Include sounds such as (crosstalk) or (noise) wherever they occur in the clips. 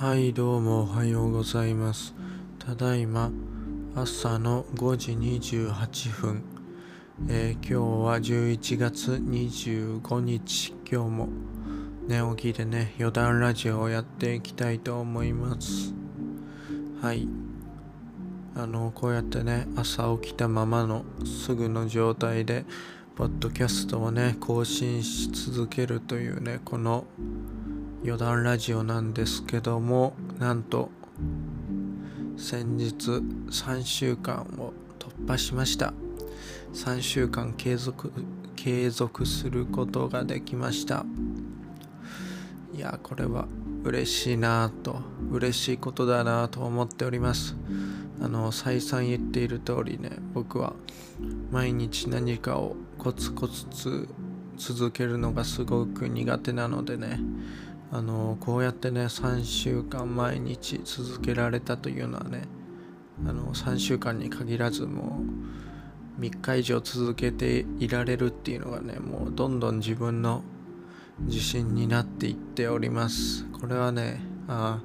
はいどうもおはようございます。ただいま朝の5時28分、えー、今日は11月25日。今日も寝起きでね余談ラジオをやっていきたいと思います。はい。あのこうやってね朝起きたままのすぐの状態でポッドキャストをね更新し続けるというねこの余談ラジオなんですけどもなんと先日3週間を突破しました。3週間継続継続することができました。いやこれは嬉しいなと嬉しいことだなと思っております。あの再三言っている通りね僕は毎日何かをコツコツ続けるのがすごく苦手なのでねあのこうやってね3週間毎日続けられたというのはねあの3週間に限らずもう3日以上続けていられるっていうのがねもうどんどん自分の自信になっていっております。これはねあ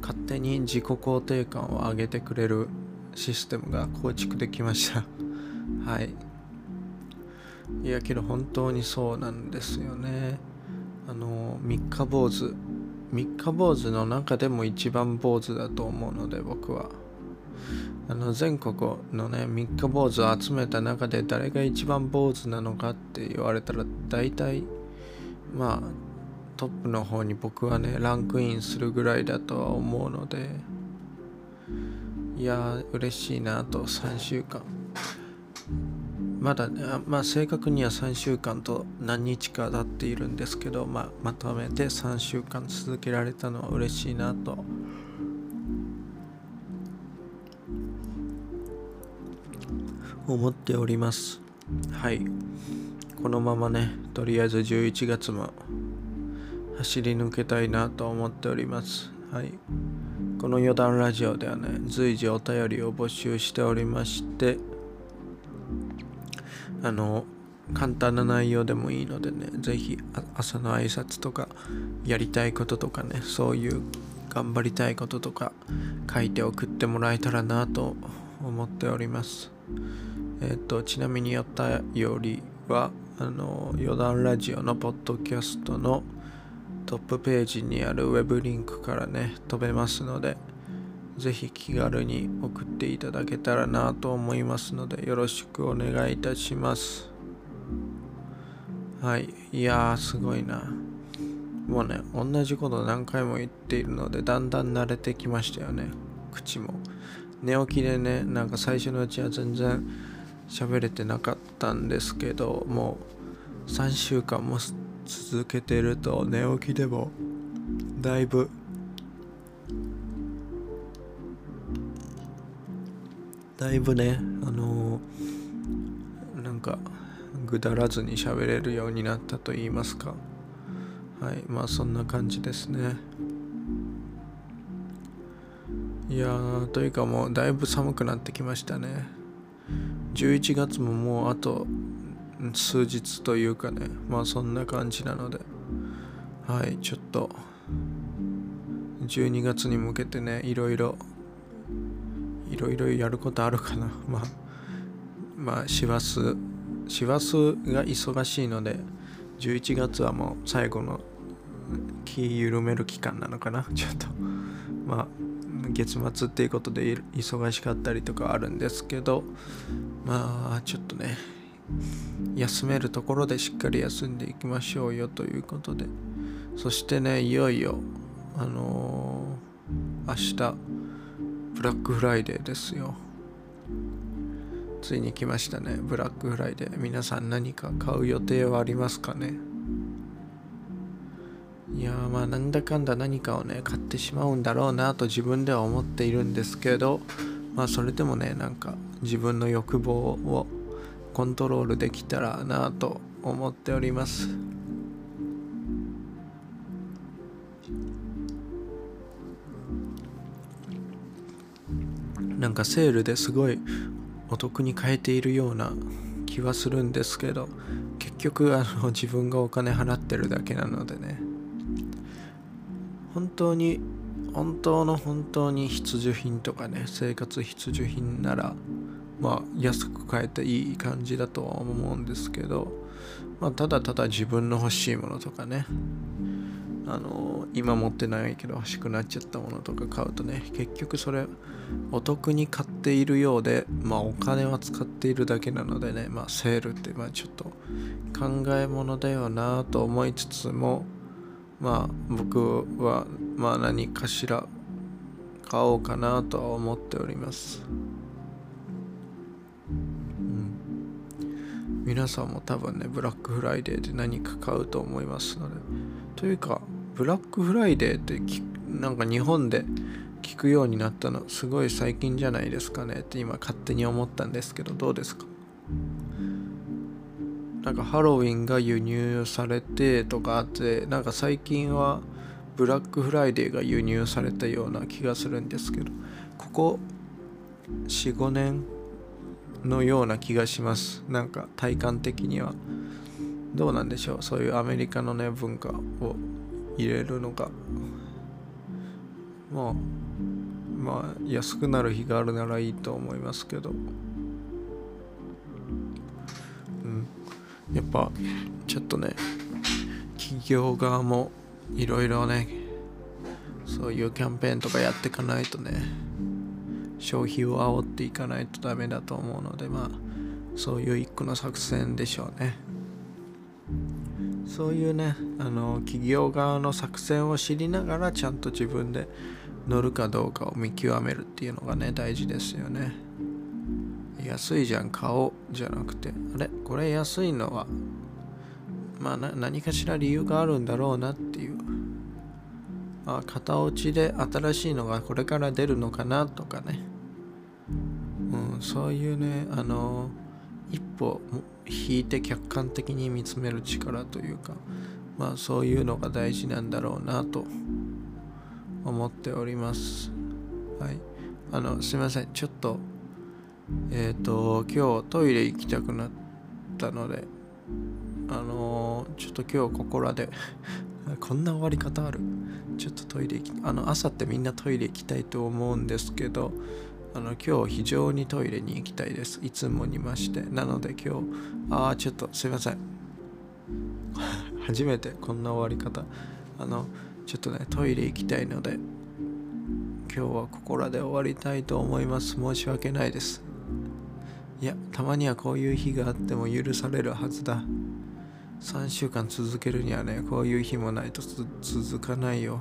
勝手に自己肯定感を上げてくれるシステムが構築できました。(laughs) はい。いやけど本当にそうなんですよね。あの三日坊主三日坊主の中でも一番坊主だと思うので僕は。あの全国のね三日坊主を集めた中で誰が一番坊主なのかって言われたら大体まあトップの方に僕はねランクインするぐらいだとは思うのでいや嬉しいなあと3週間。まだね、まあ、正確には3週間と何日か経っているんですけど、まあ、まとめて3週間続けられたのは嬉しいなと。思っております。はい。このままねとりあえず11月も走り抜けたいなと思っております。はい。この余談ラジオではね随時お便りを募集しておりましてあの簡単な内容でもいいのでね是非朝の挨拶とかやりたいこととかねそういう頑張りたいこととか書いて送ってもらえたらなと思っております。えっ、ー、とちなみにやったよりはあの余談ラジオのポッドキャストのトップページにあるウェブリンクからね飛べますのでぜひ気軽に送っていただけたらなと思いますのでよろしくお願いいたします。はいいやーすごいな。もうね同じこと何回も言っているのでだんだん慣れてきましたよね。口も。寝起きでねなんか最初のうちは全然喋れてなかったんですけどもう3週間も続けてると寝起きでもだいぶだいぶねあの、なんかぐだらずに喋れるようになったと言いますか。はいまあそんな感じですね。いやーというかもうだいぶ寒くなってきましたね。11月ももうあと数日というかねまあそんな感じなので。はいちょっと12月に向けてねいろいろろいろやることあるかな。(laughs) まあまあ師走師走が忙しいので11月はもう最後の気緩める期間なのかな。(laughs) ちょっとまあ月末っていうことで忙しかったりとかあるんですけどまあちょっとね休めるところでしっかり休んでいきましょうよということで。そしてねいよいよあのー、明日ブラックフライデーですよ。ついに来ましたね。ブラックフライデー。皆さん何か買う予定はありますかね？いやまあなんだかんだ何かをね買ってしまうんだろうなと自分では思っているんですけどまあそれでもねなんか自分の欲望をコントロールできたらなと思っております。なんかセールですごいお得に買えているような気はするんですけど結局あの自分がお金払ってるだけなのでね。本当に本当の本当に必需品とかね生活必需品ならまあ安く買えていい感じだとは思うんですけど、まあ、ただただ自分の欲しいものとかね。あの今持ってないけど欲しくなっちゃったものとか買うとね結局それお得に買っているようでまあお金は使っているだけなのでねまあセールってまあちょっと考え物だよなと思いつつもまあ僕はまあ何かしら買おうかなとは思っております。皆さんも多分ねブラックフライデーで何か買うと思いますのでというかブラックフライデーってなんか日本で聞くようになったのすごい最近じゃないですかねって今勝手に思ったんですけどどうですか？なんかハロウィンが輸入されてとかあってなんか最近はブラックフライデーが輸入されたような気がするんですけどここ45年のような気がします。なんか体感的にはどうなんでしょう？そういうアメリカのね文化を入れるのが。まあまあ安くなる日があるならいいと思いますけど。うん。やっぱちょっとね企業側もいろいろねそういうキャンペーンとかやっていかないとね消費を煽っていかないとダメだと思うのでまあそういう一個の作戦でしょうね。そういうねあの企業側の作戦を知りながらちゃんと自分で乗るかどうかを見極めるっていうのがね大事ですよね。安いじゃん買おうじゃなくてあれ？これ安いのはまあ何かしら理由があるんだろうなっていう。あ型落ちで新しいのがこれから出るのかなとかね、うん、そういうねあの一歩引いて客観的に見つめる力というかまあそういうのが大事なんだろうなと思っております。はい。あのすいません。ちょっとえっ、ー、と今日トイレ行きたくなったのであのー、ちょっと今日ここらで (laughs) こんな終わり方ある？ちょっとトイレ行きあの朝ってみんなトイレ行きたいと思うんですけどあの今日非常にトイレに行きたいです。いつもにまして。なので今日ああちょっとすいません。(laughs) 初めてこんな終わり方。あのちょっとねトイレ行きたいので今日はここらで終わりたいと思います。申し訳ないです。いやたまにはこういう日があっても許されるはずだ。3週間続けるにはねこういう日もないと続かないよ。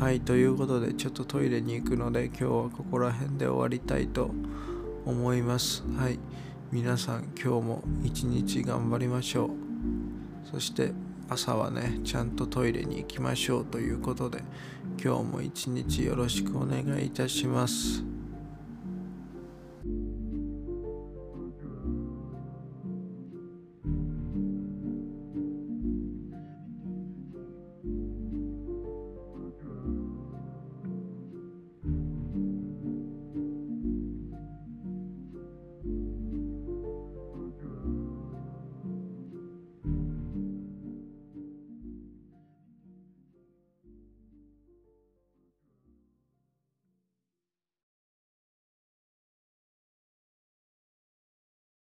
はいということでちょっとトイレに行くので今日はここら辺で終わりたいと思いますはい皆さん今日も一日頑張りましょうそして朝はねちゃんとトイレに行きましょうということで今日も一日よろしくお願いいたします。